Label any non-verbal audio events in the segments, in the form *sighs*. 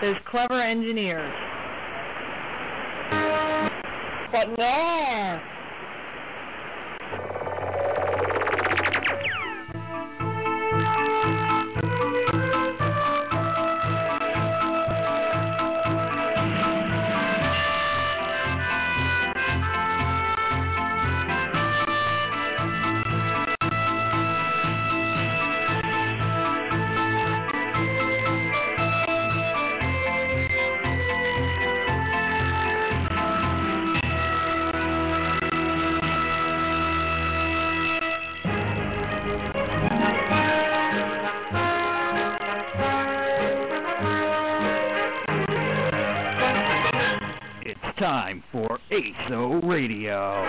those clever engineers. But no. ASO Radio.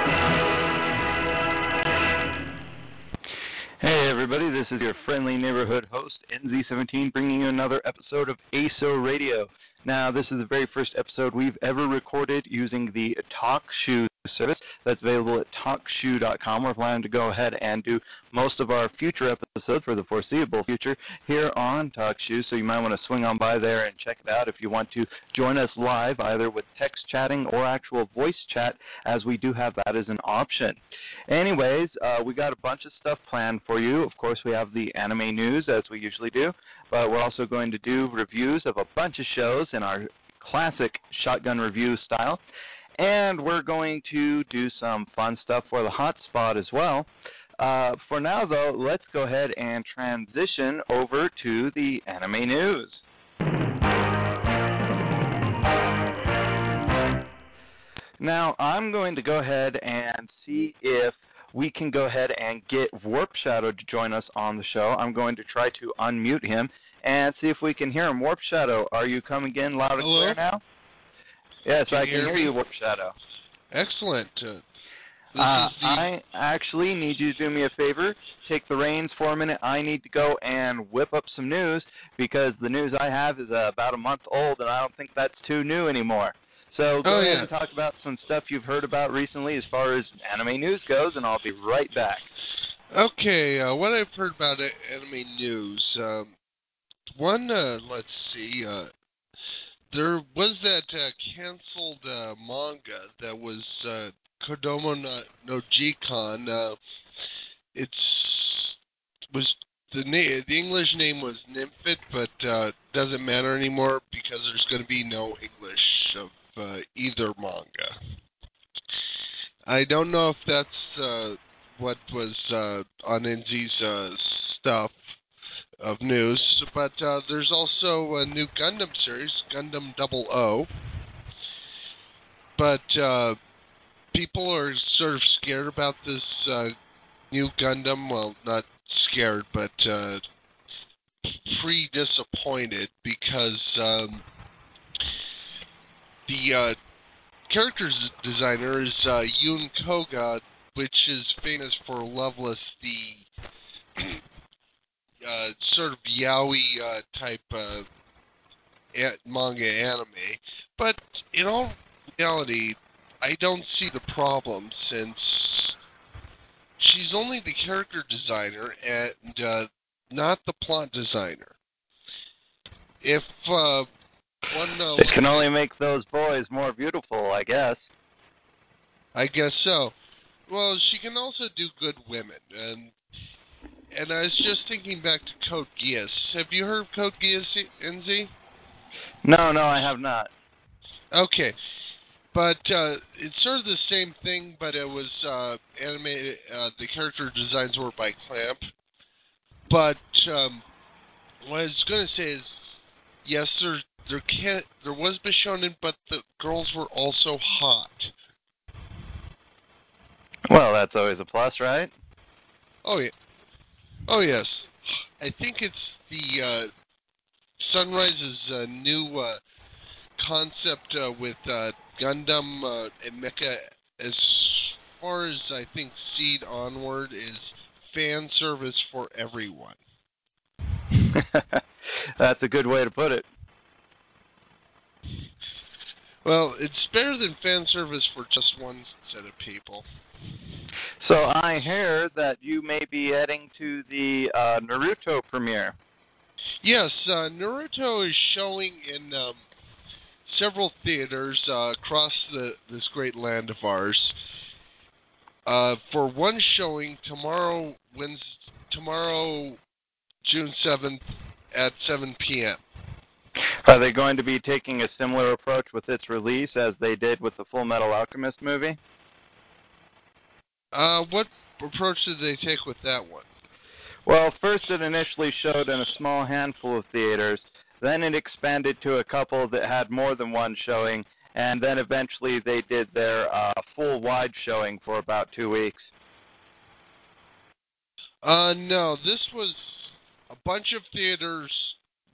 Hey everybody, this is your friendly neighborhood host NZ17 bringing you another episode of ASO Radio. Now, this is the very first episode we've ever recorded using the TalkShoe service that's available at talkshoe.com. We're planning to go ahead and do most of our future episodes for the foreseeable future here on TalkShoe, so you might want to swing on by there and check it out if you want to join us live, either with text chatting or actual voice chat, as we do have that as an option. Anyways, uh, we got a bunch of stuff planned for you. Of course, we have the anime news, as we usually do, but we're also going to do reviews of a bunch of shows in our classic shotgun review style. And we're going to do some fun stuff for the hotspot as well. Uh, for now, though, let's go ahead and transition over to the anime news. Now, I'm going to go ahead and see if we can go ahead and get Warp Shadow to join us on the show. I'm going to try to unmute him and see if we can hear him. Warp Shadow, are you coming in loud and Hello? clear now? Yes, Can I can hear you, Warp Shadow. Excellent. Uh, Uh, I actually need you to do me a favor. Take the reins for a minute. I need to go and whip up some news because the news I have is uh, about a month old, and I don't think that's too new anymore. So go Oh, ahead yeah. and talk about some stuff you've heard about recently as far as anime news goes, and I'll be right back. okay, uh, what I've heard about anime news. Um, one, uh, let's see. There was that uh, canceled uh, manga that was uh, Kodomo no, no. Uh, it's was the na- the English name was Nymphet, but uh, doesn't matter anymore because there's going to be no English of uh, either manga. I don't know if that's uh, what was uh, on NZ's uh, stuff of news, but uh, there's also a new Gundam series, Gundam Double O. But uh, people are sort of scared about this uh, new Gundam. Well, not scared, but uh, pretty disappointed because um, the uh, character designer is uh, Yun Koga, which is famous for Loveless, the *clears throat* uh, sort of yaoi uh, type uh, manga anime. But in all reality, I don't see the problem since she's only the character designer and uh, not the plot designer. If uh, one uh, It can only make those boys more beautiful, I guess. I guess so. Well, she can also do good women, and and I was just thinking back to Code Geass. Have you heard of Code Geass, NZ? No, no, I have not. Okay, but uh, it's sort of the same thing, but it was uh, animated. Uh, the character designs were by Clamp. But um, what I was going to say is, yes, there there can there was Bishonen, but the girls were also hot. Well, that's always a plus, right? Oh yeah. Oh yes. I think it's the uh, Sunrise's uh, new uh, concept uh, with uh, Gundam uh, and Mecha. As far as I think Seed onward is fan service for everyone. *laughs* that's a good way to put it. Well, it's better than fan service for just one set of people. So I hear that you may be heading to the uh, Naruto premiere. Yes, uh, Naruto is showing in um, several theaters uh, across the this great land of ours. Uh, for one showing tomorrow, Wednesday, tomorrow, June seventh at seven p.m. Are they going to be taking a similar approach with its release as they did with the Full Metal Alchemist movie? Uh, what approach did they take with that one? Well, first it initially showed in a small handful of theaters, then it expanded to a couple that had more than one showing, and then eventually they did their uh, full wide showing for about two weeks. Uh, no, this was a bunch of theaters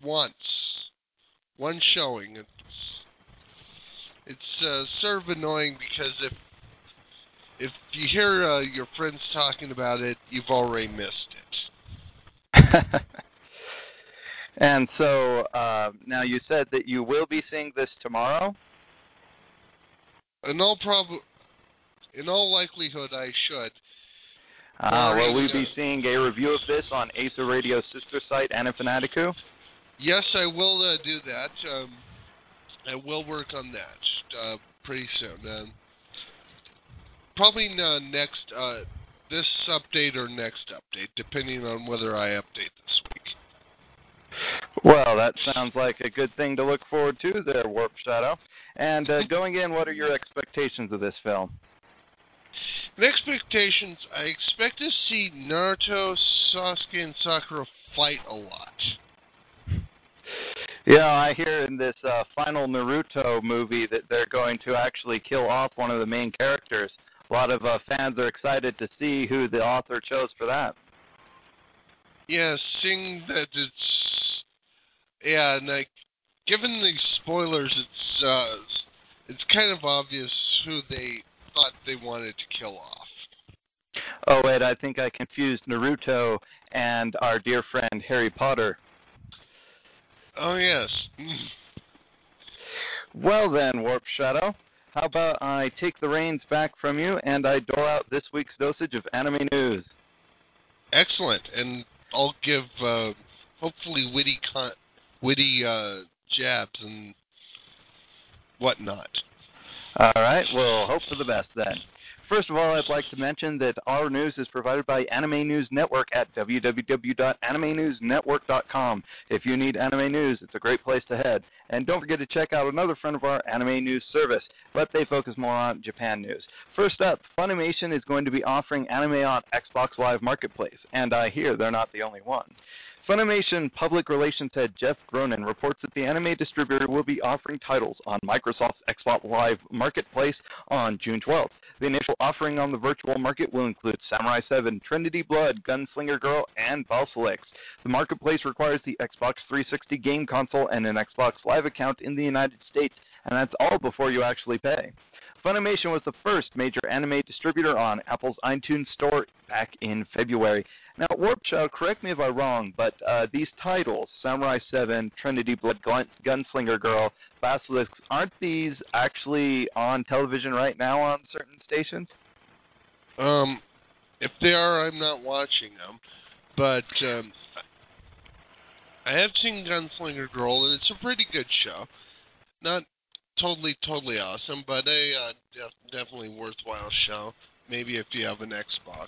once, one showing. It's it's uh, sort of annoying because if if you hear uh, your friends talking about it, you've already missed it. *laughs* and so uh, now you said that you will be seeing this tomorrow. In all prob, in all likelihood, I should. Uh, will we be seeing a review of this on ASO Radio's sister site, Anafanaticoo? Yes, I will uh, do that. Um, I will work on that uh, pretty soon. Um, probably uh, next uh, this update or next update, depending on whether I update this week. Well, that sounds like a good thing to look forward to there, Warp Shadow. And uh, going in, what are your expectations of this film? In expectations, I expect to see Naruto, Sasuke, and Sakura fight a lot. Yeah, I hear in this uh, final Naruto movie that they're going to actually kill off one of the main characters. A lot of uh, fans are excited to see who the author chose for that. Yeah, seeing that it's yeah, and like given the spoilers, it's uh, it's kind of obvious who they thought they wanted to kill off. Oh, wait, I think I confused Naruto and our dear friend Harry Potter. Oh yes. Well, then, Warp Shadow, how about I take the reins back from you and I dole out this week's dosage of anime news? Excellent, and I'll give uh, hopefully witty con- witty uh, jabs and whatnot. All right, we'll hope for the best then. First of all, I'd like to mention that our news is provided by Anime News Network at www.animenewsnetwork.com. If you need anime news, it's a great place to head. And don't forget to check out another friend of our anime news service, but they focus more on Japan news. First up, Funimation is going to be offering anime on Xbox Live Marketplace, and I hear they're not the only one. Funimation public relations head Jeff Gronin reports that the anime distributor will be offering titles on Microsoft's Xbox Live Marketplace on June 12th. The initial offering on the virtual market will include Samurai 7, Trinity Blood, Gunslinger Girl, and Basilisk. The marketplace requires the Xbox 360 game console and an Xbox Live account in the United States, and that's all before you actually pay. Funimation was the first major anime distributor on Apple's iTunes Store back in February. Now, Warp Child, correct me if I'm wrong, but uh, these titles, Samurai 7, Trinity Blood, Gun- Gunslinger Girl, Basilisk, aren't these actually on television right now on certain stations? Um, if they are, I'm not watching them, but um, I have seen Gunslinger Girl, and it's a pretty good show. Not totally, totally awesome, but a uh, def- definitely worthwhile show. Maybe if you have an Xbox.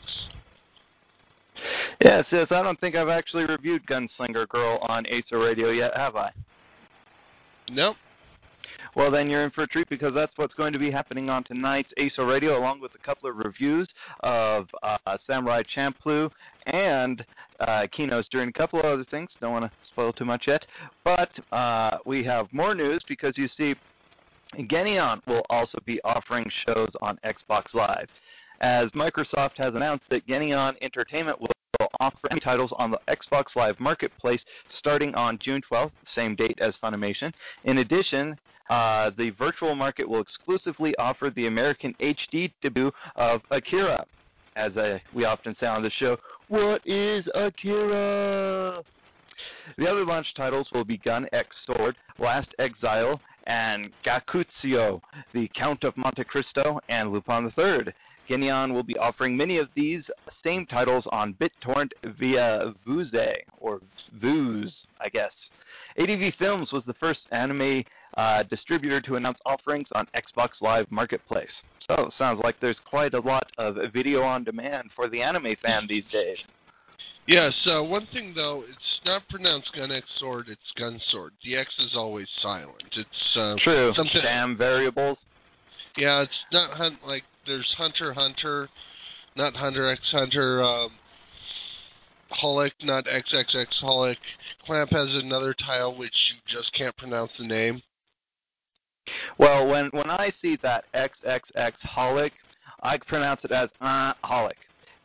Yes, yes, I don't think I've actually reviewed Gunslinger Girl on ASO Radio yet, have I? Nope. Well, then you're in for a treat because that's what's going to be happening on tonight's ASO Radio, along with a couple of reviews of uh, Samurai Champloo and uh, Kino's doing a couple of other things. Don't want to spoil too much yet. But uh, we have more news because you see, Geneon will also be offering shows on Xbox Live. As Microsoft has announced that Geneon Entertainment will offer titles on the Xbox Live Marketplace starting on June 12th, same date as Funimation. In addition, uh, the virtual market will exclusively offer the American HD debut of Akira. As we often say on the show, what is Akira? The other launch titles will be Gun X Sword, Last Exile, and Gankutsuou, The Count of Monte Cristo, and Lupin III. Geneon will be offering many of these same titles on BitTorrent via Vuze, or Vooz, I guess. ADV Films was the first anime uh, distributor to announce offerings on Xbox Live Marketplace. So, sounds like there's quite a lot of video on demand for the anime fan these days. Yes, uh, one thing though, it's not pronounced Gun X Sword, it's Gun Sword. The X is always silent. It's uh, True. Something, Sham variables. Yeah, it's not hunt like there's Hunter Hunter, not Hunter X Hunter. Um, Holic, not XXX Holic. Clamp has another tile which you just can't pronounce the name. Well, when when I see that XXX Holic, I pronounce it as uh, Holic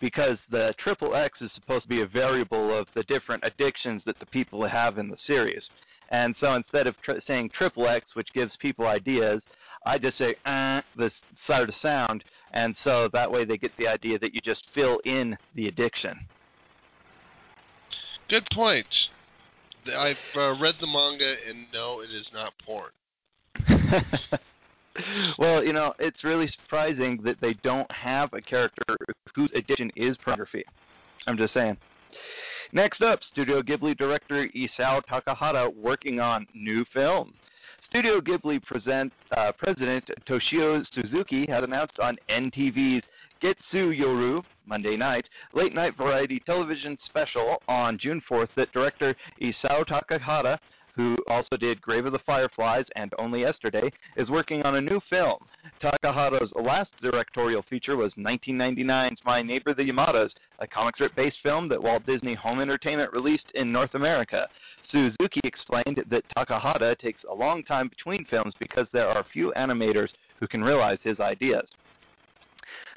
because the triple X is supposed to be a variable of the different addictions that the people have in the series. And so instead of tr- saying triple X, which gives people ideas, I just say uh, this sort of sound, and so that way they get the idea that you just fill in the addiction. Good point. I've uh, read the manga, and no, it is not porn. *laughs* well, you know, it's really surprising that they don't have a character whose addiction is pornography. I'm just saying. Next up, Studio Ghibli director Isao Takahata working on new film. Studio Ghibli present, uh, president Toshio Suzuki has announced on NTV's Getsu Yoru, Monday night, late night variety television special on June 4th that director Isao Takahata who also did Grave of the Fireflies and Only Yesterday, is working on a new film. Takahata's last directorial feature was 1999's My Neighbor the Yamadas, a comic strip based film that Walt Disney Home Entertainment released in North America. Suzuki explained that Takahata takes a long time between films because there are few animators who can realize his ideas.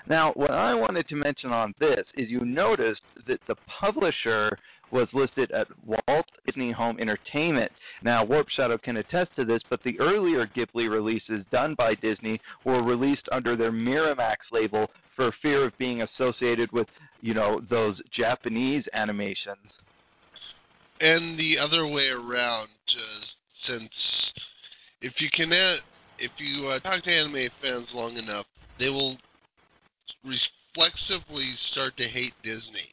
Now, what I wanted to mention on this is you noticed that the publisher was listed at Walt Disney Home Entertainment. Now, Warp Shadow can attest to this, but the earlier Ghibli releases done by Disney were released under their Miramax label for fear of being associated with, you know, those Japanese animations. And the other way around, uh, since if you can, uh, if you uh, talk to anime fans long enough, they will reflexively start to hate Disney,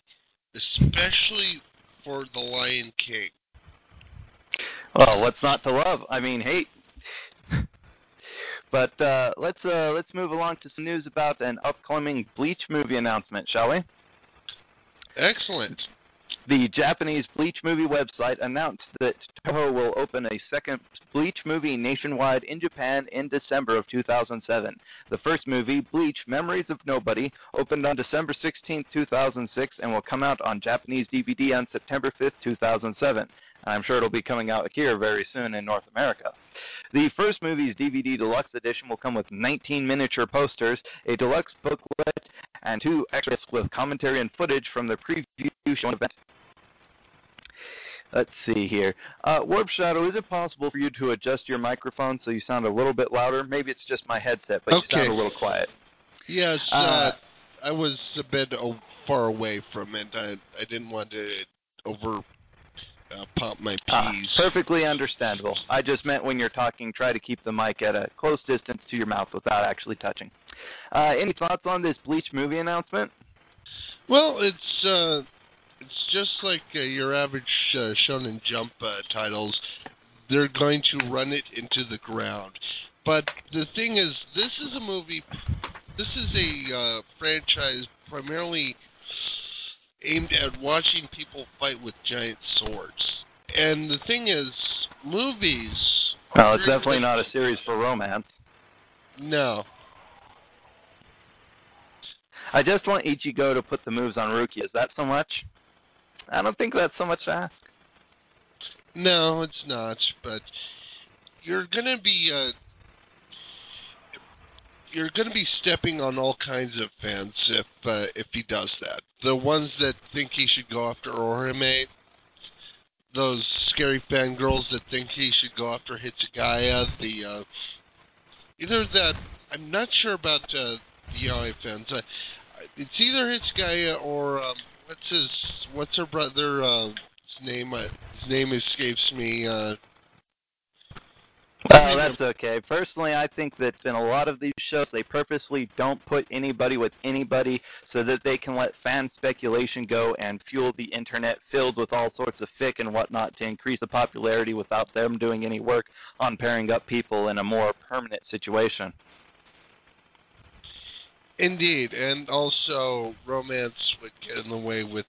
especially for The Lion King. Well, what's not to love? I mean, hate. *laughs* but uh, let's uh, let's move along to some news about an upcoming Bleach movie announcement, shall we? Excellent. The Japanese Bleach movie website announced that Toho will open a second Bleach movie nationwide in Japan in December of 2007. The first movie, Bleach Memories of Nobody, opened on December 16, 2006, and will come out on Japanese DVD on September 5, 2007. I'm sure it'll be coming out here very soon in North America. The first movie's DVD deluxe edition will come with 19 miniature posters, a deluxe booklet, and two extras with commentary and footage from the preview show event. Let's see here. Uh, Warp Shadow, is it possible for you to adjust your microphone so you sound a little bit louder? Maybe it's just my headset, but okay. you sound a little quiet. Yes, uh, uh, I was a bit far away from it. I I didn't want to over uh, pump my uh, peas. perfectly understandable. I just meant when you're talking, try to keep the mic at a close distance to your mouth without actually touching. Uh, any thoughts on this Bleach movie announcement? Well, it's uh, it's just like uh, your average uh, Shonen Jump uh, titles. They're going to run it into the ground. But the thing is, this is a movie. This is a uh, franchise primarily aimed at watching people fight with giant swords. And the thing is, movies. No, it's definitely not a series for romance. No. I just want Ichigo to put the moves on Rukia. Is that so much? I don't think that's so much to ask. No, it's not. But you're gonna be uh, you're gonna be stepping on all kinds of fans if uh, if he does that. The ones that think he should go after Orihime, those scary fangirls that think he should go after Hitsugaya, the uh, either that I'm not sure about uh, the Yaoi fans. Uh, it's either Hitsugaya or um, what's his what's her brother uh, his name uh, his name escapes me uh Oh, that's okay. Personally, I think that in a lot of these shows, they purposely don't put anybody with anybody so that they can let fan speculation go and fuel the internet filled with all sorts of fic and whatnot to increase the popularity without them doing any work on pairing up people in a more permanent situation. Indeed, and also romance would get in the way with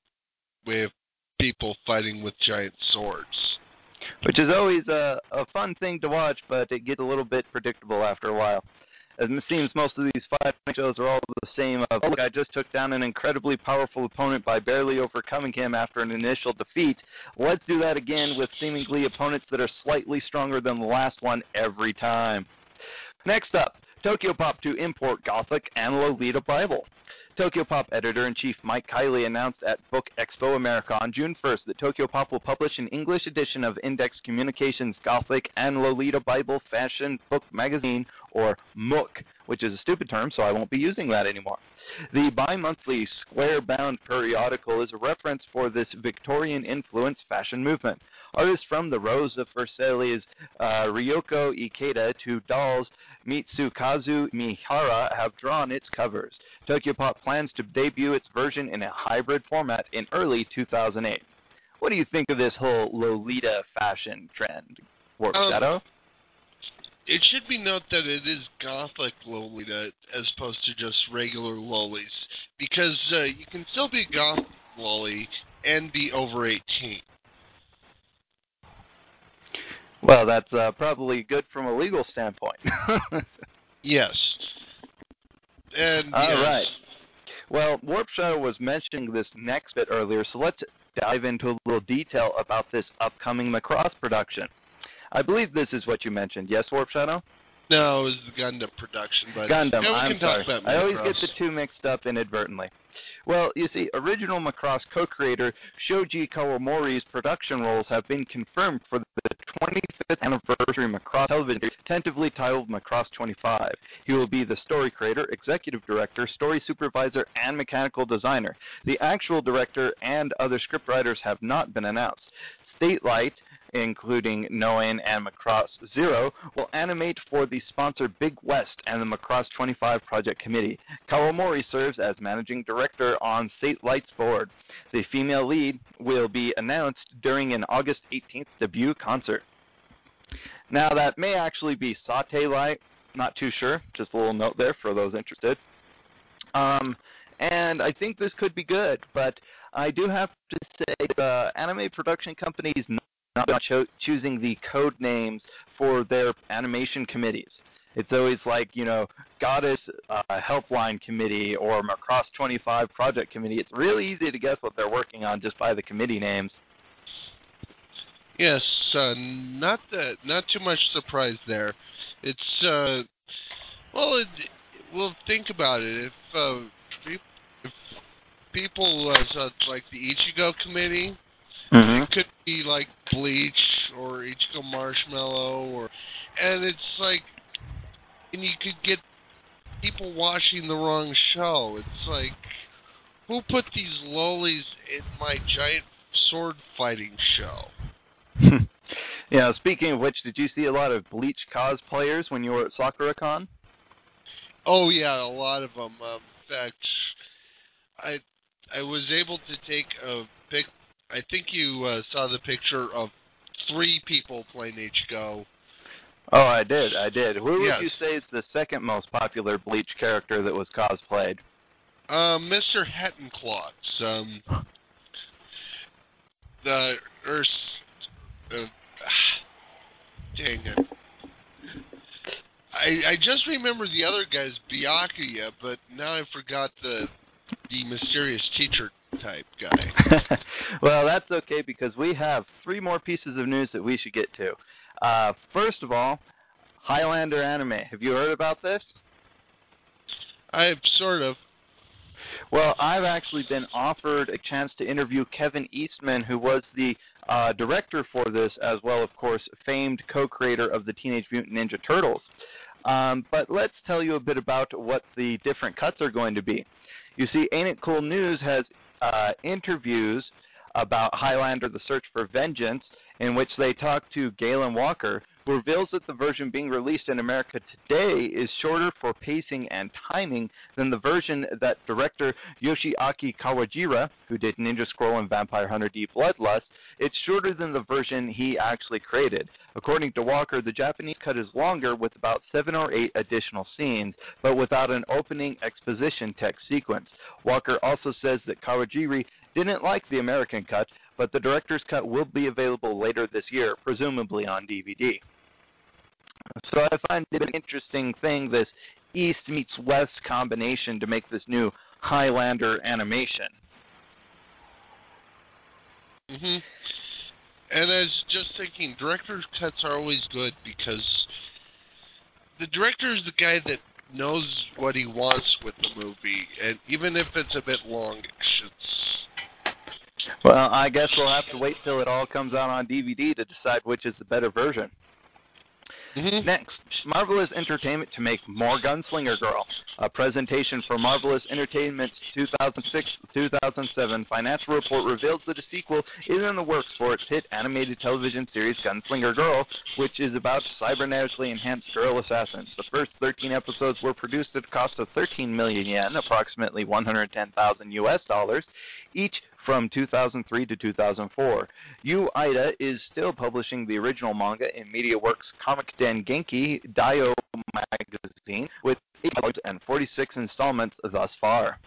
with people fighting with giant swords. Which is always a, a fun thing to watch, but it gets a little bit predictable after a while. As it seems, most of these fight shows are all the same. Oh, look, I just took down an incredibly powerful opponent by barely overcoming him after an initial defeat. Let's do that again with seemingly opponents that are slightly stronger than the last one every time. Next up, Tokyo Pop to import Gothic and Lolita Bible. Tokyo Pop editor in chief Mike Kiley announced at Book Expo America on June 1st that Tokyo Pop will publish an English edition of Index Communications Gothic and Lolita Bible Fashion Book Magazine, or MOOC, which is a stupid term, so I won't be using that anymore. The bi monthly square bound periodical is a reference for this Victorian influenced fashion movement. Artists from the Rose of Versailles, uh, Ryoko Ikeda, to Dolls Mitsukazu Mihara have drawn its covers. Tokyo Pop plans to debut its version in a hybrid format in early 2008. What do you think of this whole Lolita fashion trend, Warp Um, Shadow? It should be noted that it is gothic Lolita as opposed to just regular lollies, because uh, you can still be a goth lolly and be over 18. Well, that's uh, probably good from a legal standpoint. *laughs* Yes. And All yes. right. Well, Warp Shadow was mentioning this next bit earlier, so let's dive into a little detail about this upcoming Macross production. I believe this is what you mentioned. Yes, Warp Shadow? No, it was the Gundam production, but Gundam. yeah, I'm sorry. I always get the two mixed up inadvertently. Well, you see, original Macross co-creator Shoji Kawamori's production roles have been confirmed for the 25th anniversary Macross television series, tentatively titled Macross 25. He will be the story creator, executive director, story supervisor, and mechanical designer. The actual director and other scriptwriters have not been announced. Satelight, including Noein and Macross Zero, will animate for the sponsor Big West and the Macross 25 Project Committee. Kawamori serves as managing director on Satelight's board. The female lead will be announced during an August 18th debut concert. Now, that may actually be Saute Light, not too sure. Just a little note there for those interested. Um, and I think this could be good, but I do have to say the anime production companies not cho- choosing the code names for their animation committees. It's always like, you know, Goddess uh, Helpline Committee or Macross 25 Project Committee. It's really easy to guess what they're working on just by the committee names. Yes, uh, not that, not too much surprise there. It's uh, well, it, well, think about it. If uh, if people uh, like the Ichigo committee, Mm-hmm. it could be like Bleach or Ichigo Marshmallow, or and it's like, and you could get people watching the wrong show. It's like, who put these lollies in my giant sword fighting show? *laughs* yeah, speaking of which, did you see a lot of Bleach cosplayers when you were at SakuraCon? Oh yeah, a lot of them. Um, in fact, I I was able to take a pic. I think you uh, saw the picture of three people playing Ichigo. Oh, I did, I did. Who would you say is the second most popular Bleach character that was cosplayed? Um, Mr. Hettenclots. Um, the Urs. Uh, *sighs* dang it. I I just remember the other guy's Byakuya, but now I forgot the the mysterious teacher type guy. *laughs* well, that's okay because we have three more pieces of news that we should get to. Uh, first of all, Highlander anime. Have you heard about this? I have sort of. Well, I've actually been offered a chance to interview Kevin Eastman, who was the uh, director for this, as well, of course, famed co-creator of the Teenage Mutant Ninja Turtles. Um, but let's tell you a bit about what the different cuts are going to be. You see, Ain't It Cool News has uh, interviews about Highlander: The Search for Vengeance, in which they talk to Galen Walker, reveals that the version being released in America today is shorter for pacing and timing than the version that director Yoshiaki Kawajiri, who did Ninja Scroll and Vampire Hunter D Bloodlust, it's shorter than the version he actually created. According to Walker, the Japanese cut is longer with about seven or eight additional scenes, but without an opening exposition text sequence. Walker also says that Kawajiri didn't like the American cut, but the director's cut will be available later this year, presumably on DVD. So I find it an interesting thing, this East meets West combination to make this new Highlander animation. Hmm And I was just thinking, director's cuts are always good because the director is the guy that knows what he wants with the movie, and even if it's a bit long, it's Well, I guess we'll have to wait till it all comes out on DVD to decide which is the better version. Mhm. Next, Marvelous Entertainment to make more Gunslinger Girl. A presentation for Marvelous Entertainment's 2006-2007 financial report reveals that a sequel is in the works for its hit animated television series Gunslinger Girl, which is about cybernetically enhanced girl assassins. The first 13 episodes were produced at a cost of 13 million yen, approximately 110,000 US dollars, each from 2003 to 2004. Yu Aida is still publishing the original manga in MediaWorks Comic Den Genki Dio magazine with 8 and 46 installments thus far.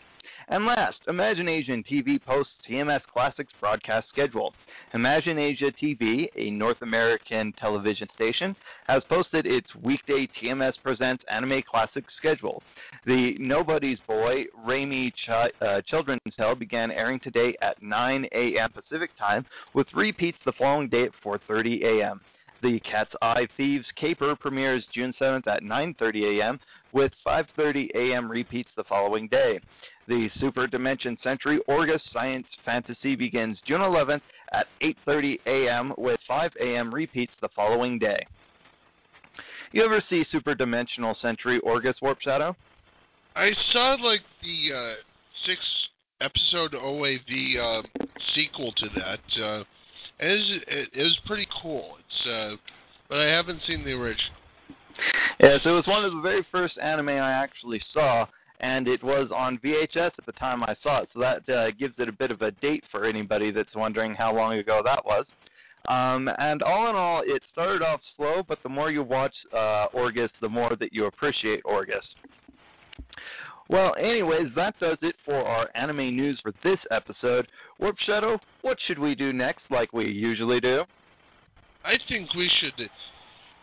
And last, ImaginAsian TV posts TMS Classics broadcast schedule. Imagine Asia TV, a North American television station, has posted its weekday TMS Presents Anime Classics schedule. The Nobody's Boy, Remi Ch- uh, Children's Tale began airing today at 9 a.m. Pacific Time, with repeats the following day at 4:30 a.m. The Cat's Eye Thieves Caper premieres June 7th at 9:30 a.m. with 5:30 a.m. repeats the following day. The Super Dimension Century Orgus Science Fantasy begins June 11th at 8:30 a.m. with 5 a.m. repeats the following day. You ever see Super Dimensional Century Orgus Warp Shadow? I saw like the uh, six episode OAV uh, sequel to that. Uh, it was pretty cool. It's uh, but I haven't seen the original. Yes, it was one of the very first anime I actually saw, and it was on VHS at the time I saw it. So that uh, gives it a bit of a date for anybody that's wondering how long ago that was. Um, and all in all, it started off slow, but the more you watch uh, Orgus, the more that you appreciate Orgus. Well, anyways, that does it for our anime news for this episode. Warp Shadow, what should we do next, like we usually do? I think we should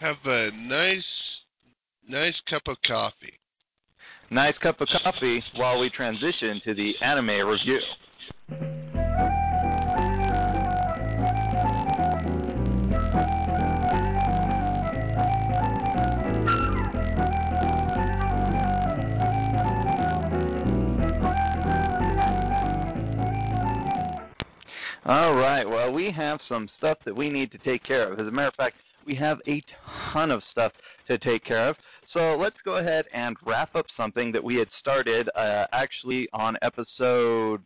have a nice, nice cup of coffee. Nice cup of coffee while we transition to the anime review. All right. Well, we have some stuff that we need to take care of. As a matter of fact, we have a ton of stuff to take care of. So let's go ahead and wrap up something that we had started uh, actually on episode.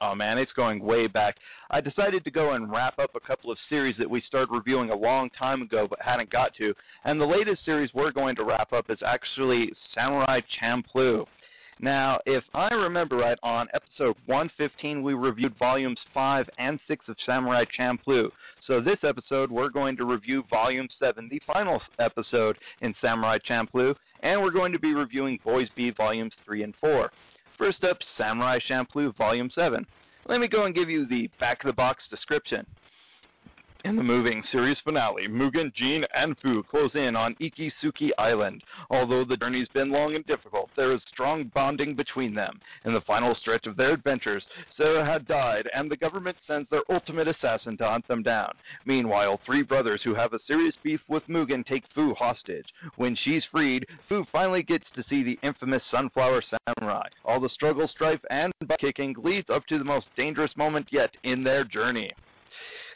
Oh man, it's going way back. I decided to go and wrap up a couple of series that we started reviewing a long time ago but hadn't got to. And the latest series we're going to wrap up is actually Samurai Champloo. Now, if I remember right, on episode 115, we reviewed volumes 5 and 6 of Samurai Champloo. So, this episode, we're going to review volume 7, the final episode in Samurai Champloo, and we're going to be reviewing Boys Be volumes 3 and 4. First up, Samurai Champloo volume 7. Let me go and give you the back of the box description. In the moving series finale, Mugen, Jean, and Fu close in on Ikisuki Island. Although the journey's been long and difficult, there is strong bonding between them. In the final stretch of their adventures, Sarah had died, and the government sends their ultimate assassin to hunt them down. Meanwhile, three brothers who have a serious beef with Mugen take Fu hostage. When she's freed, Fu finally gets to see the infamous Sunflower Samurai. All the struggle, strife, and butt kicking leads up to the most dangerous moment yet in their journey.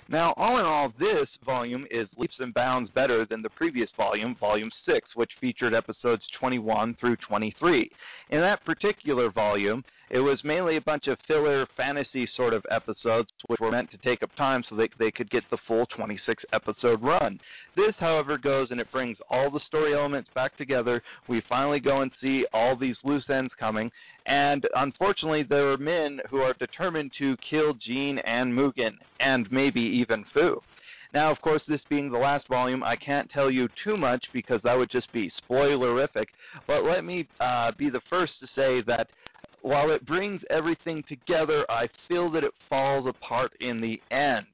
Now, all in all, this volume is leaps and bounds better than the previous volume, Volume 6, which featured episodes 21 through 23. In that particular volume, It was mainly a bunch of filler fantasy sort of episodes, which were meant to take up time so that they could get the full 26 episode run. This, however, goes and it brings all the story elements back together. We finally go and see all these loose ends coming, and unfortunately, there are men who are determined to kill Jean and Mugen, and maybe even Fu. Now, of course, this being the last volume, I can't tell you too much because that would just be spoilerific. But let me uh, be the first to say that while it brings everything together, I feel that it falls apart in the end.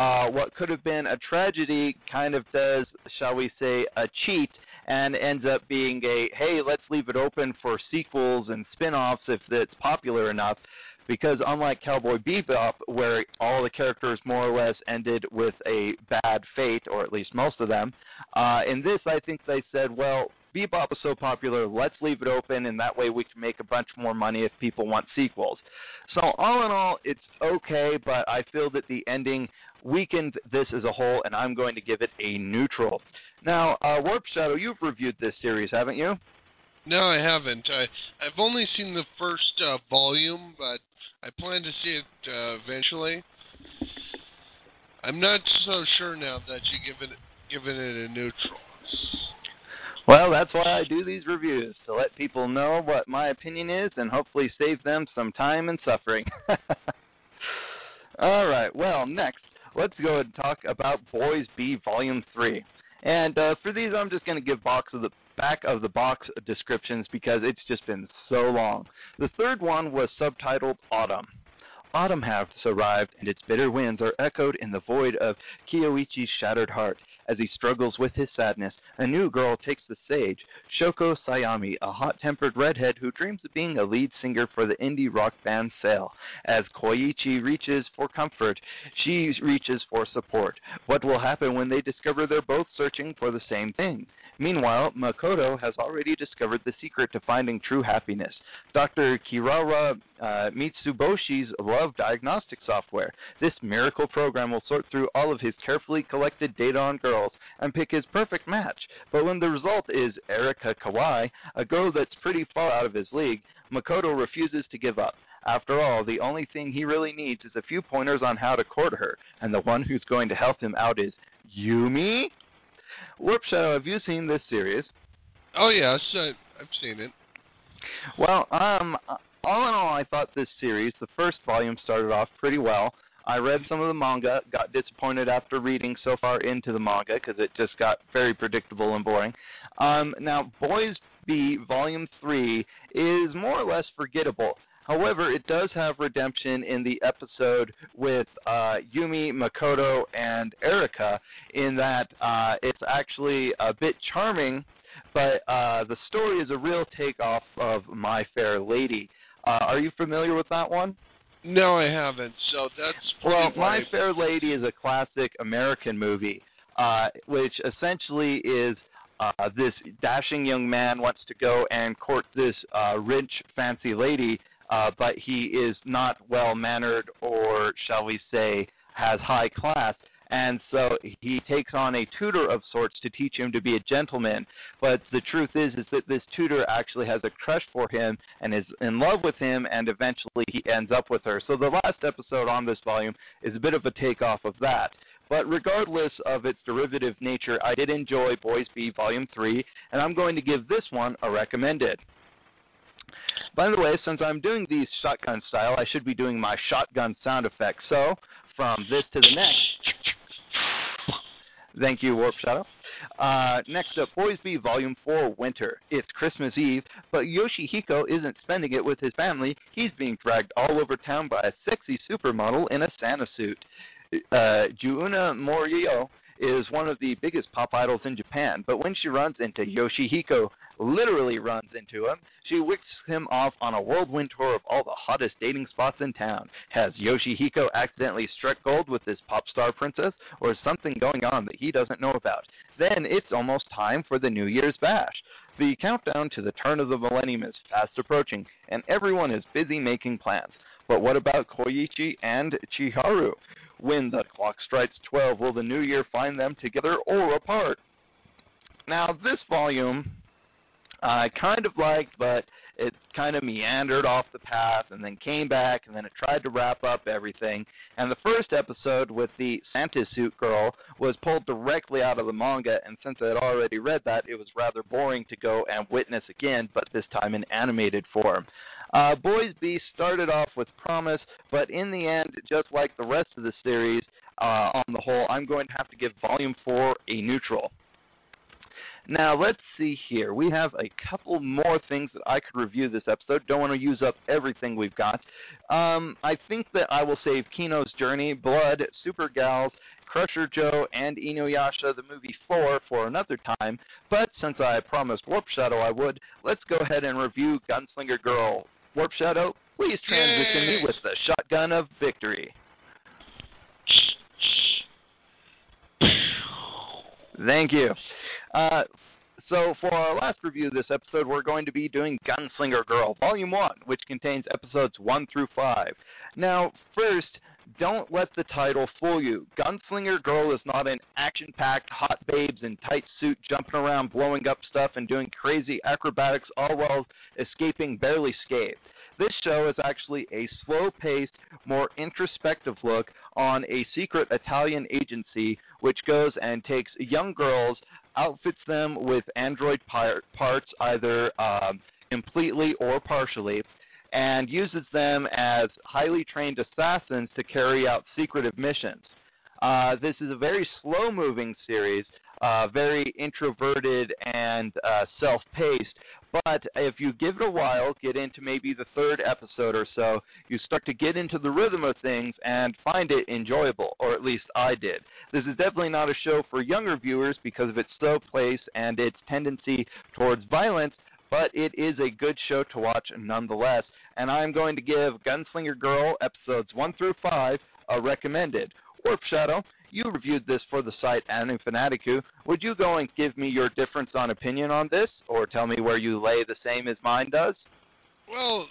Uh, what could have been a tragedy kind of does, shall we say, a cheat and ends up being a hey, let's leave it open for sequels and spin offs if it's popular enough because unlike Cowboy Bebop, where all the characters more or less ended with a bad fate, or at least most of them, uh, in this I think they said, well, Bebop is so popular, let's leave it open, and that way we can make a bunch more money if people want sequels. So all in all, it's okay, but I feel that the ending weakened this as a whole, and I'm going to give it a neutral. Now, uh, Warp Shadow, you've reviewed this series, haven't you? No, I haven't. I I've only seen the first uh, volume, but I plan to see it uh, eventually. I'm not so sure now that you give it given it a neutral. Well, that's why I do these reviews to let people know what my opinion is and hopefully save them some time and suffering. *laughs* All right. Well, next, let's go and talk about Boys Be Volume Three. And uh, for these, I'm just going to give box of the back of the box descriptions because it's just been so long. The third one was subtitled Autumn. Autumn has arrived, and its bitter winds are echoed in the void of Koichi's shattered heart. As he struggles with his sadness, a new girl takes the stage, Shoko Sayami, a hot-tempered redhead who dreams of being a lead singer for the indie rock band Sail. As Koichi reaches for comfort, she reaches for support. What will happen when they discover they're both searching for the same thing? Meanwhile, Makoto has already discovered the secret to finding true happiness. Dr. Kirawa uh, Mitsuboshi's love diagnostic software. This miracle program will sort through all of his carefully collected data on girls and pick his perfect match. But when the result is Erika Kawai, a girl that's pretty far out of his league, Makoto refuses to give up. After all, the only thing he really needs is a few pointers on how to court her, and the one who's going to help him out is Yumi? Warp Shadow, have you seen this series? Oh yes, I, I've seen it. Well, um, all in all, I thought this series, the first volume, started off pretty well. I read some of the manga, got disappointed after reading so far into the manga because it just got very predictable and boring. Um, now, Boys Be Volume 3 is more or less forgettable. However, it does have redemption in the episode with uh, Yumi, Makoto, and Erika, in that uh, it's actually a bit charming, but uh, the story is a real takeoff of My Fair Lady. Uh, are you familiar with that one? No, I haven't. So that's well, My Fair Lady is a classic American movie, uh, which essentially is uh, this dashing young man wants to go and court this uh, rich, fancy lady, uh, but he is not well mannered, or shall we say, has high class. And so he takes on a tutor of sorts to teach him to be a gentleman. But the truth is, is that this tutor actually has a crush for him and is in love with him, and eventually he ends up with her. So the last episode on this volume is a bit of a takeoff of that. But regardless of its derivative nature, I did enjoy Boys Be Volume 3, and I'm going to give this one a recommended. By the way, since I'm doing these shotgun style, I should be doing my shotgun sound effects. So, from this to the next. Thank you, Warp Shadow. Uh, next up, Boys Be Volume 4 Winter. It's Christmas Eve, but Yoshihiko isn't spending it with his family. He's being dragged all over town by a sexy supermodel in a Santa suit. Uh, Juuna Morio is one of the biggest pop idols in Japan, but when she runs into Yoshihiko, literally runs into him, she wicks him off on a whirlwind tour of all the hottest dating spots in town. Has Yoshihiko accidentally struck gold with this pop star princess, or is something going on that he doesn't know about? Then it's almost time for the New Year's bash. The countdown to the turn of the millennium is fast approaching, and everyone is busy making plans. But what about Koichi and Chiharu? When the clock strikes 12, will the new year find them together or apart? Now, this volume I kind of liked, but it kind of meandered off the path and then came back and then it tried to wrap up everything. And the first episode with the Santa suit girl was pulled directly out of the manga, and since I had already read that, it was rather boring to go and witness again, but this time in animated form. Uh, Boys Beast started off with promise, but in the end, just like the rest of the series, uh, on the whole, I'm going to have to give Volume 4 a neutral. Now, let's see here. We have a couple more things that I could review this episode. Don't want to use up everything we've got. Um, I think that I will save Kino's Journey, Blood, Super Gals, Crusher Joe, and Inuyasha the movie 4 for another time. But since I promised Warp Shadow I would, let's go ahead and review Gunslinger Girl. Warp Shadow, please transition Yay. me with the shotgun of victory. Thank you. Uh, so, for our last review of this episode, we're going to be doing Gunslinger Girl, Volume 1, which contains episodes 1 through 5. Now, first, don't let the title fool you. Gunslinger Girl is not an action packed, hot babes in tight suit jumping around, blowing up stuff, and doing crazy acrobatics, all while escaping barely scathed. This show is actually a slow paced, more introspective look on a secret Italian agency which goes and takes young girls, outfits them with android par- parts, either um, completely or partially, and uses them as highly trained assassins to carry out secretive missions. Uh, this is a very slow moving series, uh, very introverted and uh, self paced. But if you give it a while, get into maybe the third episode or so, you start to get into the rhythm of things and find it enjoyable, or at least I did. This is definitely not a show for younger viewers because of its slow pace and its tendency towards violence, but it is a good show to watch nonetheless. And I'm going to give Gunslinger Girl episodes 1 through 5 a recommended. Warp Shadow, you reviewed this for the site Anime Fanaticu. Would you go and give me your difference on opinion on this, or tell me where you lay the same as mine does? Well,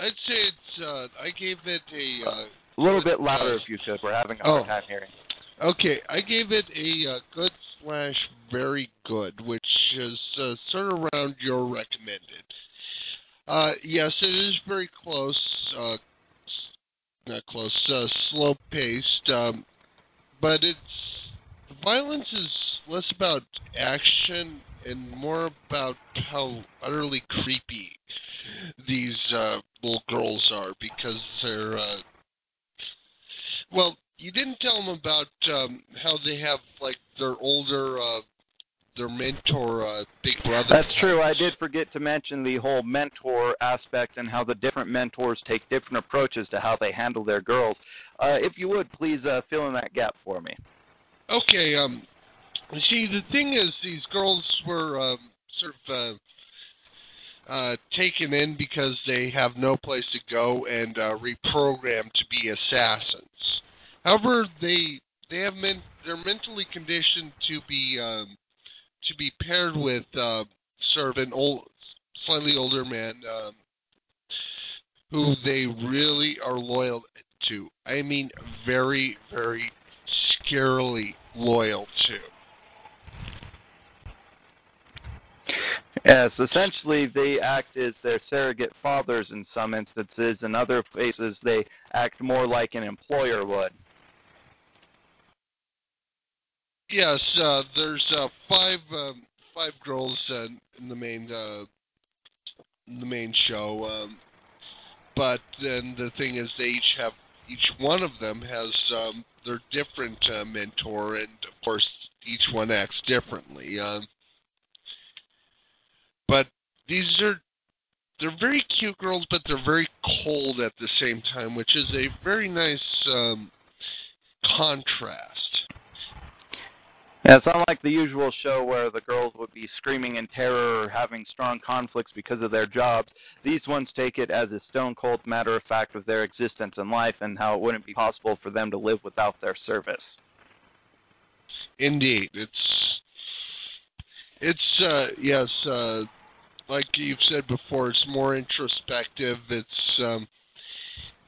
I'd say it's. Uh, I gave it a. Uh, A little bit louder if you could. We're having a hard Oh. time hearing. okay, I gave it a uh, good slash very good, which is uh, sort of around your recommended. Uh, yes, it is very close. Uh, not close. Uh, slow paced. Um, but it's the violence is less about action and more about how utterly creepy these uh, little girls are because they're uh, well you didn't tell them about um, how they have like their older uh, their mentor uh, big brother That's true. I did forget to mention the whole mentor aspect and how the different mentors take different approaches to how they handle their girls. Uh, if you would, please uh, fill in that gap for me. Okay, um, see, the thing is, these girls were um, sort of uh, uh, taken in because they have no place to go and uh, reprogrammed to be assassins. However, they they have men, they're mentally conditioned to be um, to be paired with uh, sort of an old, slightly older man um, who they really are loyal to. I mean, very, very scarily loyal to. Yes, essentially they act as their surrogate fathers in some instances. In other cases, they act more like an employer would. Yes, uh, there's uh, five um, five girls uh, in the main uh, the main show, um, but then the thing is, they each have each one of them has um, their different uh, mentor, and of course, each one acts differently. Um, but these are they're very cute girls, but they're very cold at the same time, which is a very nice um, contrast. Yeah, it's unlike the usual show where the girls would be screaming in terror or having strong conflicts because of their jobs. These ones take it as a stone cold matter of fact of their existence in life and how it wouldn't be possible for them to live without their service. Indeed, it's it's uh, yes, uh, like you've said before, it's more introspective. It's um,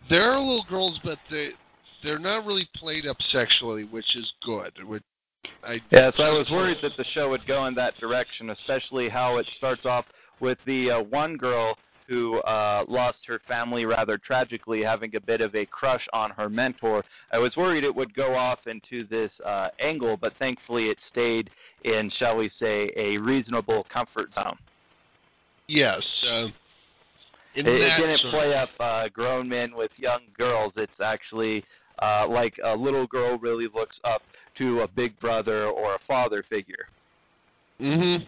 there are little girls, but they they're not really played up sexually, which is good. Which I Yes, I was worried that the show would go in that direction, especially how it starts off with the uh, one girl who uh, lost her family rather tragically, having a bit of a crush on her mentor. I was worried it would go off into this uh, angle, but thankfully it stayed in, shall we say, a reasonable comfort zone. Yes. Uh, it, it didn't play up uh, grown men with young girls. It's actually uh, like a little girl really looks up to a big brother or a father figure. Mhm.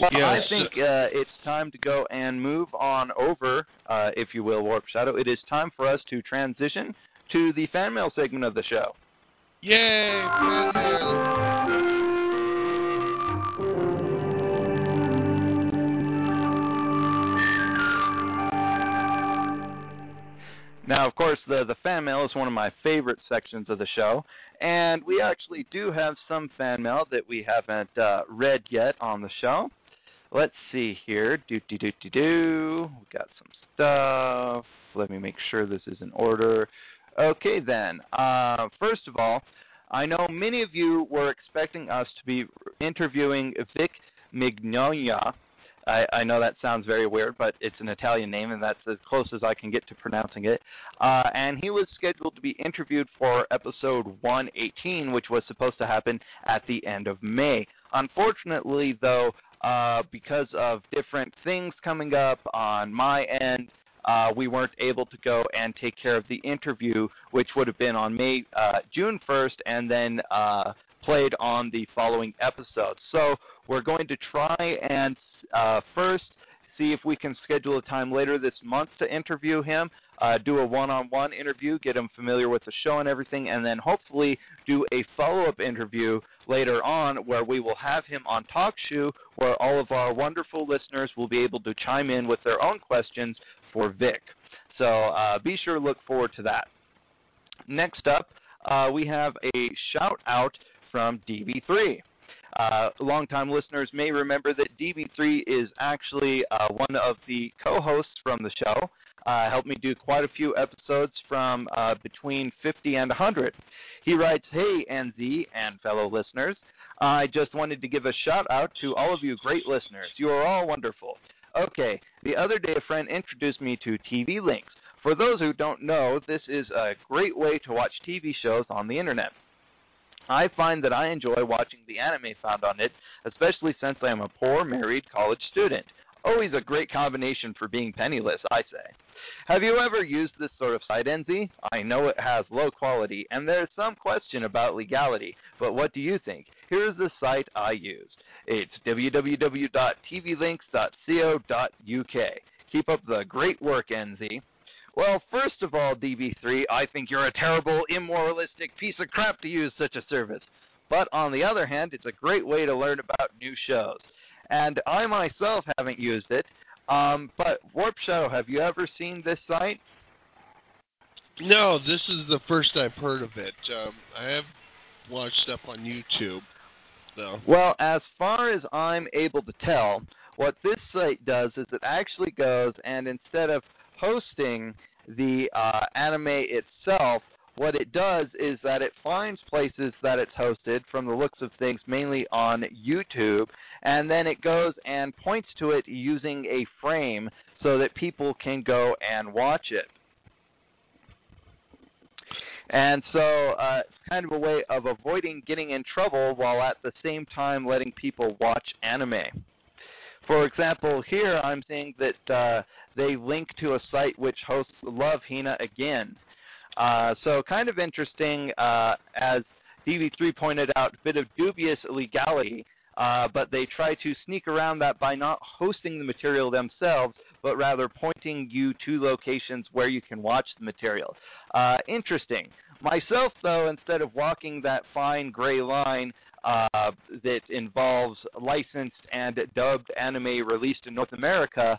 Well, yes. I think uh, it's time to go and move on over, uh, if you will, Warp Shadow. It is time for us to transition to the fan mail segment of the show. Yay! Now, of course, the the fan mail is one of my favorite sections of the show, and we actually do have some fan mail that we haven't uh, read yet on the show. Let's see here. Do do do do do. We got some stuff. Let me make sure this is in order. Okay, then. Uh, first of all, I know many of you were expecting us to be interviewing Vic Mignola. I, I know that sounds very weird, but it's an Italian name, and that's as close as I can get to pronouncing it. Uh, and he was scheduled to be interviewed for episode 118, which was supposed to happen at the end of May. Unfortunately, though, uh, because of different things coming up on my end, uh, we weren't able to go and take care of the interview, which would have been on May uh, June 1st, and then uh, played on the following episode. So we're going to try and uh, first see if we can schedule a time later this month to interview him, uh, do a one-on-one interview, get him familiar with the show and everything, and then hopefully do a follow-up interview later on where we will have him on TalkShoe, where all of our wonderful listeners will be able to chime in with their own questions for Vic. So uh, be sure to look forward to that. Next up, uh, we have a shout out from DB3. Uh, longtime listeners may remember that DB3 is actually uh, one of the co-hosts from the show. Uh, helped me do quite a few episodes from uh, between 50 and 100. He writes, "Hey NZ and fellow listeners, I just wanted to give a shout out to all of you great listeners. You are all wonderful. Okay, the other day a friend introduced me to TV Links. For those who don't know, this is a great way to watch TV shows on the internet. I find that I enjoy watching the anime found on it, especially since I am a poor married college student. Always a great combination for being penniless, I say. Have you ever used this sort of site, NZ? I know it has low quality, and there's some question about legality, but what do you think? Here's the site I used. It's www.tvlinks.co.uk. Keep up the great work, NZ. Well, first of all, DB3, I think you're a terrible, immoralistic piece of crap to use such a service. But on the other hand, it's a great way to learn about new shows. And I myself haven't used it. Um, but Warp Shadow, have you ever seen this site? No, this is the first I've heard of it. Um, I have watched stuff on YouTube, though. Well, as far as I'm able to tell, what this site does is it actually goes and instead of hosting the uh, anime itself, what it does is that it finds places that it's hosted from the looks of things mainly on YouTube, and then it goes and points to it using a frame so that people can go and watch it. And so uh, it's kind of a way of avoiding getting in trouble while at the same time letting people watch anime. For example, here I'm seeing that uh, they link to a site which hosts Love Hina again. Uh, so kind of interesting, uh, as DB3 pointed out, bit of dubious legality, uh, but they try to sneak around that by not hosting the material themselves, but rather pointing you to locations where you can watch the material. Uh, interesting. Myself, though, instead of walking that fine gray line uh, that involves licensed and dubbed anime released in North America,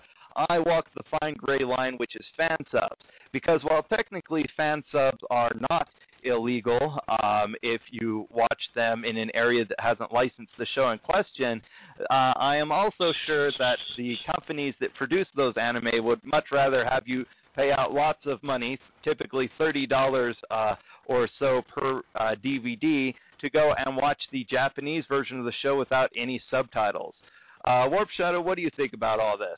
I walk the fine gray line, which is fan subs. Because while technically fan subs are not illegal um, if you watch them in an area that hasn't licensed the show in question, uh, I am also sure that the companies that produce those anime would much rather have you pay out lots of money, typically $30 uh, or so per uh, DVD, to go and watch the Japanese version of the show without any subtitles. Uh, Warp Shadow, what do you think about all this?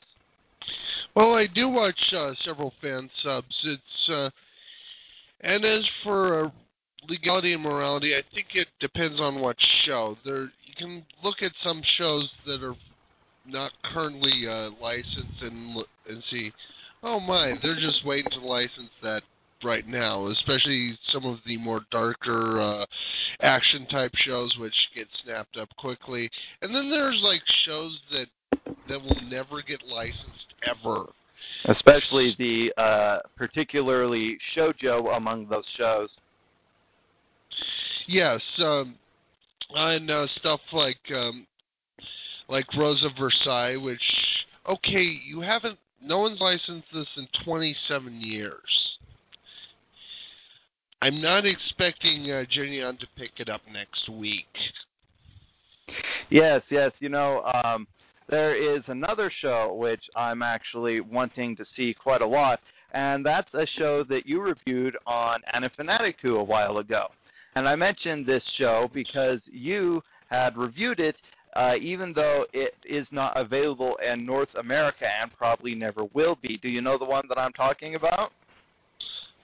Well, I do watch uh, several fan subs. It's uh, and as for uh, legality and morality, I think it depends on what show. There, you can look at some shows that are not currently uh, licensed and and see, oh my, they're just waiting to license that right now, especially some of the more darker uh, action type shows which get snapped up quickly. And then there's like shows that that will never get licensed ever. Especially the uh, particularly shojo among those shows. Yes, um, and uh, stuff like um, like Rose of Versailles, which okay, you haven't. No one's licensed this in 27 years. I'm not expecting uh, on to pick it up next week. Yes, yes. You know, um, there is another show which I'm actually wanting to see quite a lot, and that's a show that you reviewed on Anifanatic a while ago. And I mentioned this show because you had reviewed it, uh, even though it is not available in North America and probably never will be. Do you know the one that I'm talking about?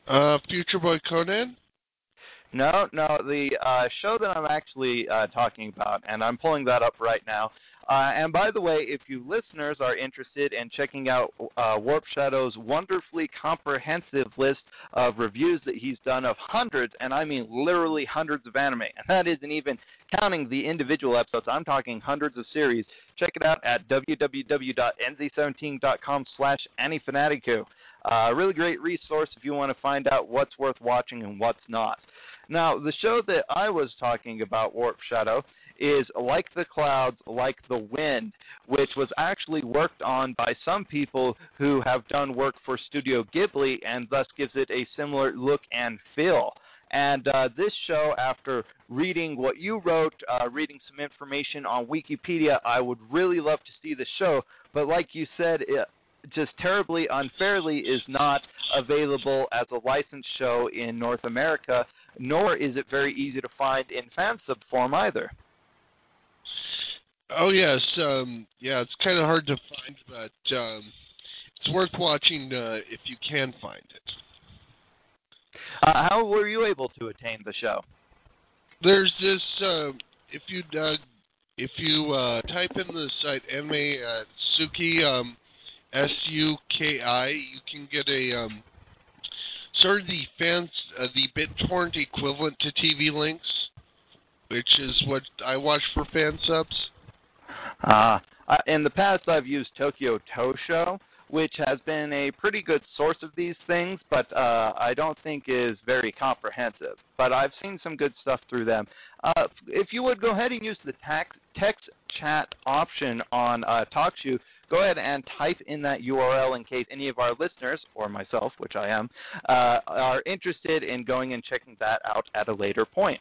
Uh, Future Boy Conan? No, no. The uh, show that I'm actually uh, talking about, and I'm pulling that up right now. Uh, and by the way, if you listeners are interested in checking out uh, Warp Shadow's wonderfully comprehensive list of reviews that he's done of hundreds, and I mean literally hundreds of anime, *laughs* and that isn't even counting the individual episodes. I'm talking hundreds of series. Check it out at www.nz17.com slash anifanaticoo. Uh, really great resource if you want to find out what's worth watching and what's not. Now, the show that I was talking about, Warp Shadow, is Like the Clouds, Like the Wind, which was actually worked on by some people who have done work for Studio Ghibli and thus gives it a similar look and feel. And uh, this show, after reading what you wrote, uh, reading some information on Wikipedia, I would really love to see the show. But like you said, it, just terribly unfairly is not available as a licensed show in North America, nor is it very easy to find in fan sub form either. Oh yes, um, yeah, it's kind of hard to find, but um, it's worth watching uh, if you can find it. Uh, how were you able to attain the show? There's this. Uh, if you uh, if you uh, type in the site anime uh, Suki um, S U K I, you can get a um, sort of the fans uh, the BitTorrent equivalent to TV links, which is what I watch for fan subs. Uh, in the past, I've used Tokyo Tosho, which has been a pretty good source of these things, but uh, I don't think is very comprehensive. But I've seen some good stuff through them. Uh, if you would go ahead and use the text, chat option on uh, TalkShoe, go ahead and type in that URL in case any of our listeners, or myself, which I am, uh, are interested in going and checking that out at a later point.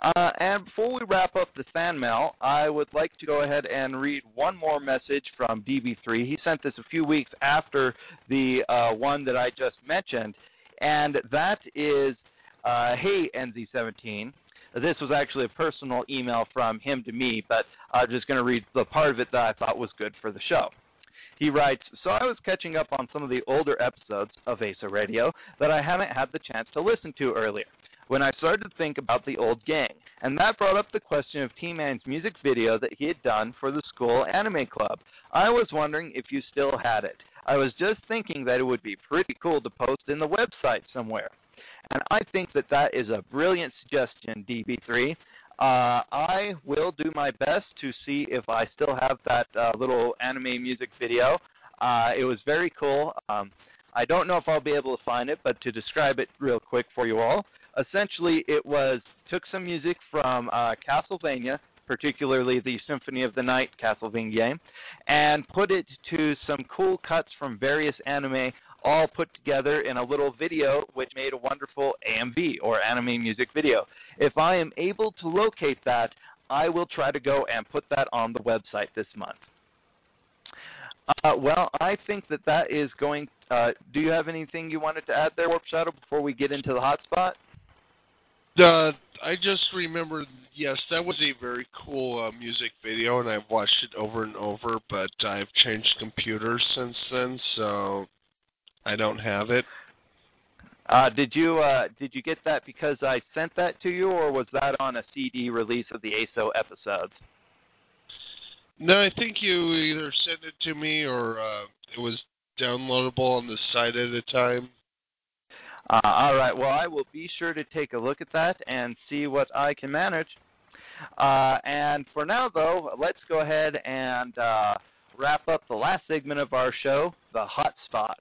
Uh, and before we wrap up the fan mail, I would like to go ahead and read one more message from DB3. He sent this a few weeks after the uh, one that I just mentioned, and that is uh, Hey, NZ17. This was actually a personal email from him to me, but I'm just going to read the part of it that I thought was good for the show. He writes, So I was catching up on some of the older episodes of ASO Radio that I haven't had the chance to listen to earlier when I started to think about the old gang, and that brought up the question of T Man's music video that he had done for the school anime club. I was wondering if you still had it. I was just thinking that it would be pretty cool to post in the website somewhere. And I think that that is a brilliant suggestion, DB3. Uh, I will do my best to see if I still have that uh, little anime music video. Uh, it was very cool. Um, I don't know if I'll be able to find it, but to describe it real quick for you all, essentially it was took some music from uh, Castlevania, particularly the Symphony of the Night Castlevania, and put it to some cool cuts from various anime, all put together in a little video, which made a wonderful AMV or anime music video. If I am able to locate that, I will try to go and put that on the website this month. Uh, well, I think that that is going. Uh, do you have anything you wanted to add there, Warp Shadow, before we get into the hotspot? Uh, I just remember, yes, that was a very cool uh, music video, and I've watched it over and over. But I've changed computers since then, so I don't have it. Uh, did you uh, did you get that because I sent that to you, or was that on a CD release of the ASO episodes? No, I think you either sent it to me or uh, it was downloadable on the site at a time. Uh, all right. Well, I will be sure to take a look at that and see what I can manage. Uh, and for now, though, let's go ahead and uh, wrap up the last segment of our show, the hot spot.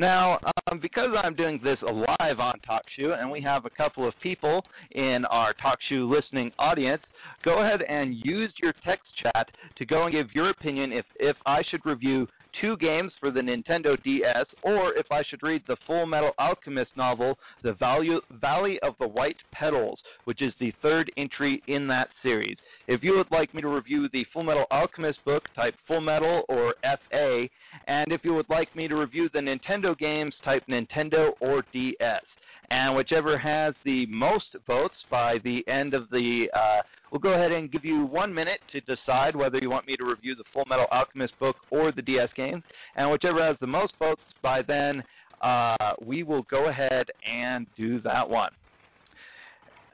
Now, um, because I'm doing this live on TalkShoe, and we have a couple of people in our TalkShoe listening audience, go ahead and use your text chat to go and give your opinion if, if I should review two games for the Nintendo DS, or if I should read the Full Metal Alchemist novel, The Valley of the White Petals, which is the third entry in that series. If you would like me to review the Full Metal Alchemist book, type Full Metal or FA, and if you would like me to review the Nintendo games, type Nintendo or DS and whichever has the most votes by the end of the uh, we'll go ahead and give you one minute to decide whether you want me to review the full metal alchemist book or the ds game. And whichever has the most votes by then uh, we will go ahead and do that one.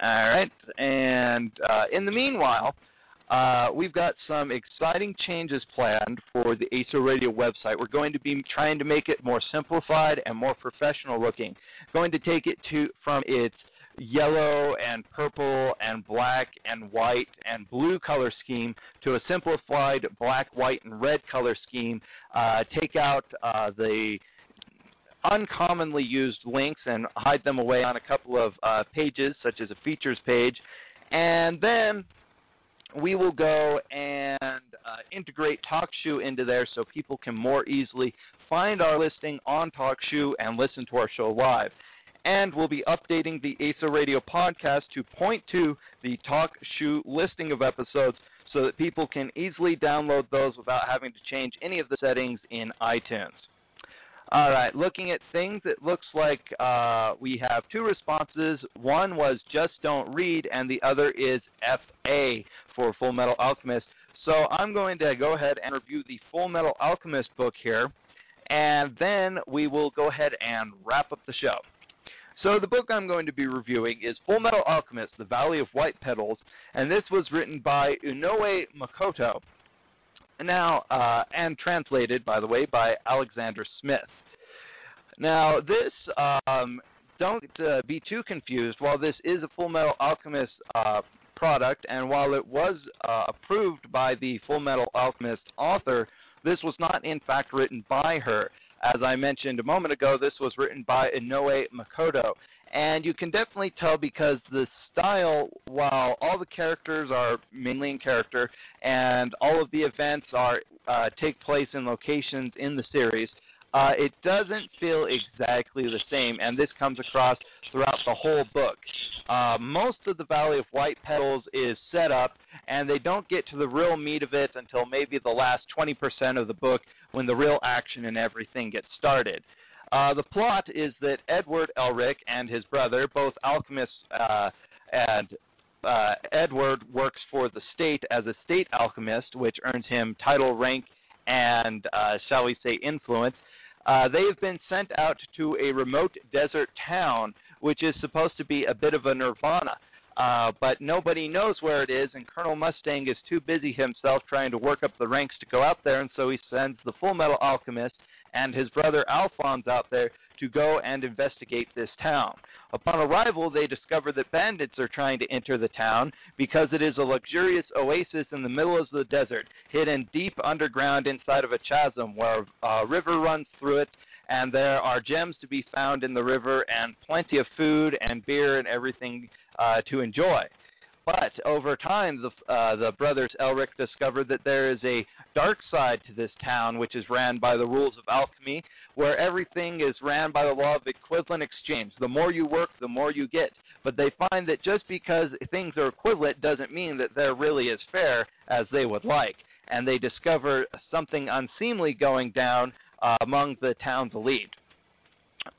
All right. And uh, in the meanwhile uh, we've got some exciting changes planned for the ASO Radio website. We're going to be trying to make it more simplified and more professional looking. Going to take it to from its yellow and purple and black and white and blue color scheme to a simplified black, white, and red color scheme. Uh, take out uh, the uncommonly used links and hide them away on a couple of uh, pages, such as a features page. And then we will go and uh, integrate TalkShoe into there so people can more easily find our listing on TalkShoe and listen to our show live. And we'll be updating the ASO Radio podcast to point to the TalkShoe listing of episodes so that people can easily download those without having to change any of the settings in iTunes. All right, looking at things, it looks like uh, we have two responses. One was just don't read, and the other is FA for Full Metal Alchemist. So I'm going to go ahead and review the Full Metal Alchemist book here, and then we will go ahead and wrap up the show. So the book I'm going to be reviewing is Full Metal Alchemist: The Valley of White Petals, and this was written by Inoue Makoto now uh, and translated, by the way, by Alexander Smith. Now, this um, don't uh, be too confused. While this is a Full Metal Alchemist uh, product, and while it was uh, approved by the Full Metal Alchemist author, this was not in fact written by her. As I mentioned a moment ago, this was written by Inoue Makoto. And you can definitely tell because the style, while all the characters are mainly in character and all of the events are uh, take place in locations in the series, uh, it doesn't feel exactly the same, and this comes across throughout the whole book. Uh, most of the Valley of White Petals is set up, and they don't get to the real meat of it until maybe the last 20% of the book when the real action and everything gets started. Uh, the plot is that Edward Elric and his brother, both alchemists, uh, and uh, Edward works for the state as a state alchemist, which earns him title, rank, and, uh, shall we say, influence. Uh, they have been sent out to a remote desert town, which is supposed to be a bit of a nirvana. Uh, but nobody knows where it is, and Colonel Mustang is too busy himself trying to work up the ranks to go out there, and so he sends the Full Metal Alchemist and his brother Alphonse out there to go and investigate this town. Upon arrival, they discover that bandits are trying to enter the town because it is a luxurious oasis in the middle of the desert, hidden deep underground inside of a chasm where a river runs through it, and there are gems to be found in the river and plenty of food and beer and everything uh, to enjoy. But over time, the, uh, the brothers Elric discovered that there is a dark side to this town, which is ran by the rules of alchemy, where everything is ran by the law of equivalent exchange. The more you work, the more you get. But they find that just because things are equivalent doesn't mean that they're really as fair as they would like. And they discover something unseemly going down uh, among the town's elite.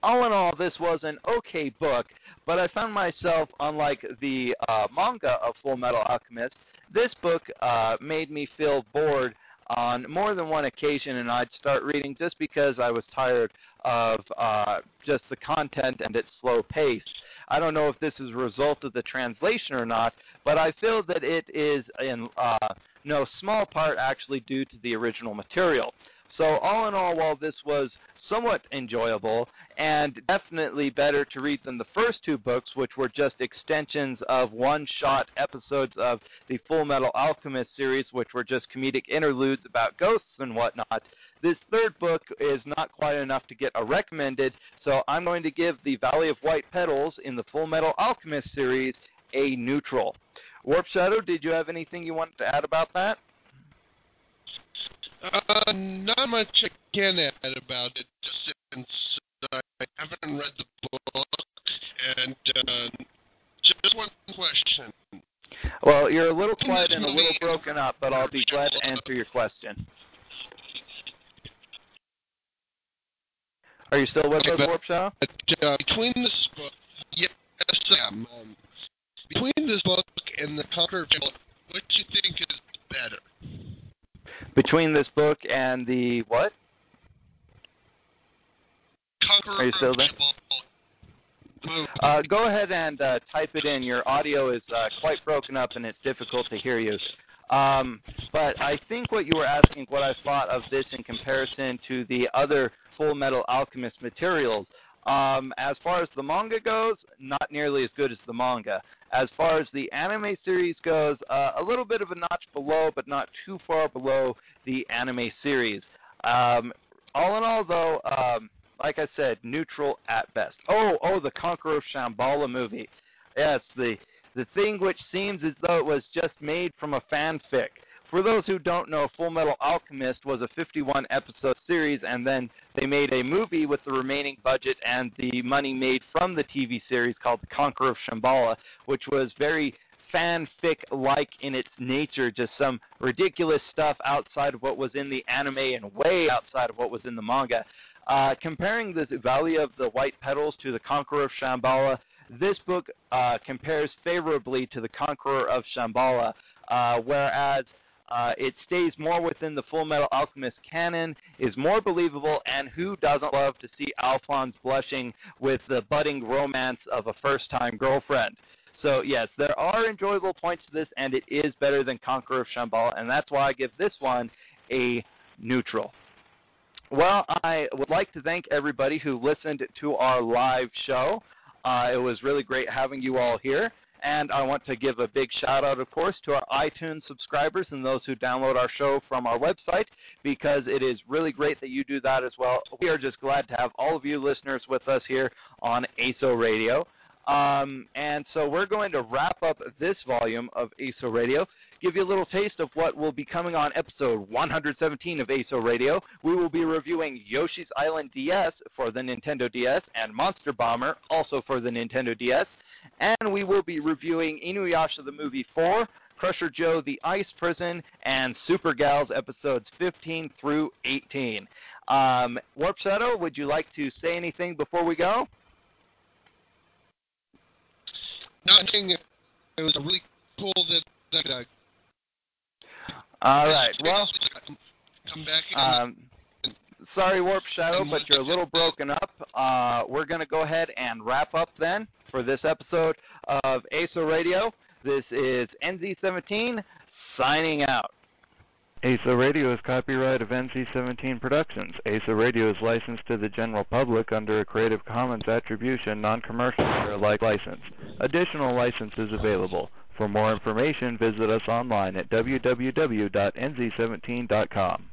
all in all, this was an okay book, but I found myself, unlike the uh, manga of Full Metal Alchemist, this book uh, made me feel bored on more than one occasion, and I'd start reading just because I was tired of uh, just the content and its slow pace. I don't know if this is a result of the translation or not, but I feel that it is in uh, no small part actually due to the original material. So, all in all, while this was somewhat enjoyable and definitely better to read than the first two books, which were just extensions of one shot episodes of the Full Metal Alchemist series, which were just comedic interludes about ghosts and whatnot. This third book is not quite enough to get a recommended, so I'm going to give The Valley of White Petals in the Full Metal Alchemist series a neutral. Warp Shadow, did you have anything you wanted to add about that? Uh, not much I can add about it, just since I haven't read the book, and uh, just one question. Well, you're a little quiet and a little broken up, but I'll be glad to answer your question. Are you still with us, Warp Shadow? Uh, between this book, yes, I am. Um, between this book and the Conqueror of what do you think is better? Between this book and the what? Conqueror Are you still there? Uh, go ahead and uh, type it in. Your audio is uh, quite broken up and it's difficult to hear you. Um, but I think what you were asking, what I thought of this in comparison to the other Full Metal Alchemist materials. Um, as far as the manga goes, not nearly as good as the manga. As far as the anime series goes, uh, a little bit of a notch below, but not too far below the anime series. Um, all in all, though, um, like I said, neutral at best. Oh, oh, the Conqueror of Shamballa movie. Yes, the the thing which seems as though it was just made from a fanfic. For those who don't know, Full Metal Alchemist was a 51 episode series, and then they made a movie with the remaining budget and the money made from the TV series called The Conqueror of Shamballa, which was very fanfic like in its nature, just some ridiculous stuff outside of what was in the anime and way outside of what was in the manga. Uh, comparing the Valley of the White Petals to The Conqueror of Shamballa, this book uh, compares favorably to The Conqueror of Shamballa, uh, whereas uh, it stays more within the Full Metal Alchemist canon, is more believable, and who doesn't love to see Alphonse blushing with the budding romance of a first time girlfriend? So, yes, there are enjoyable points to this, and it is better than Conqueror of Shamballa, and that's why I give this one a neutral. Well, I would like to thank everybody who listened to our live show. Uh, it was really great having you all here. And I want to give a big shout out, of course, to our iTunes subscribers and those who download our show from our website because it is really great that you do that as well. We are just glad to have all of you listeners with us here on ASO Radio. Um, and so we're going to wrap up this volume of ASO Radio, give you a little taste of what will be coming on episode 117 of ASO Radio. We will be reviewing Yoshi's Island DS for the Nintendo DS and Monster Bomber also for the Nintendo DS. And we will be reviewing Inuyasha the Movie 4, Crusher Joe the Ice Prison, and Super Gals episodes 15 through 18. Um, Warp Shadow, would you like to say anything before we go? Nothing. It was really cool that that. Uh, All right. Well, come back. Um, sorry, Warp Shadow, but you're a little broken up. Uh, we're going to go ahead and wrap up then for this episode of ASO Radio. This is NZ17 signing out. ASO Radio is copyright of NZ17 Productions. ASO Radio is licensed to the general public under a Creative Commons Attribution Non-Commercial Share-alike license. Additional licenses available. For more information, visit us online at www.nz17.com.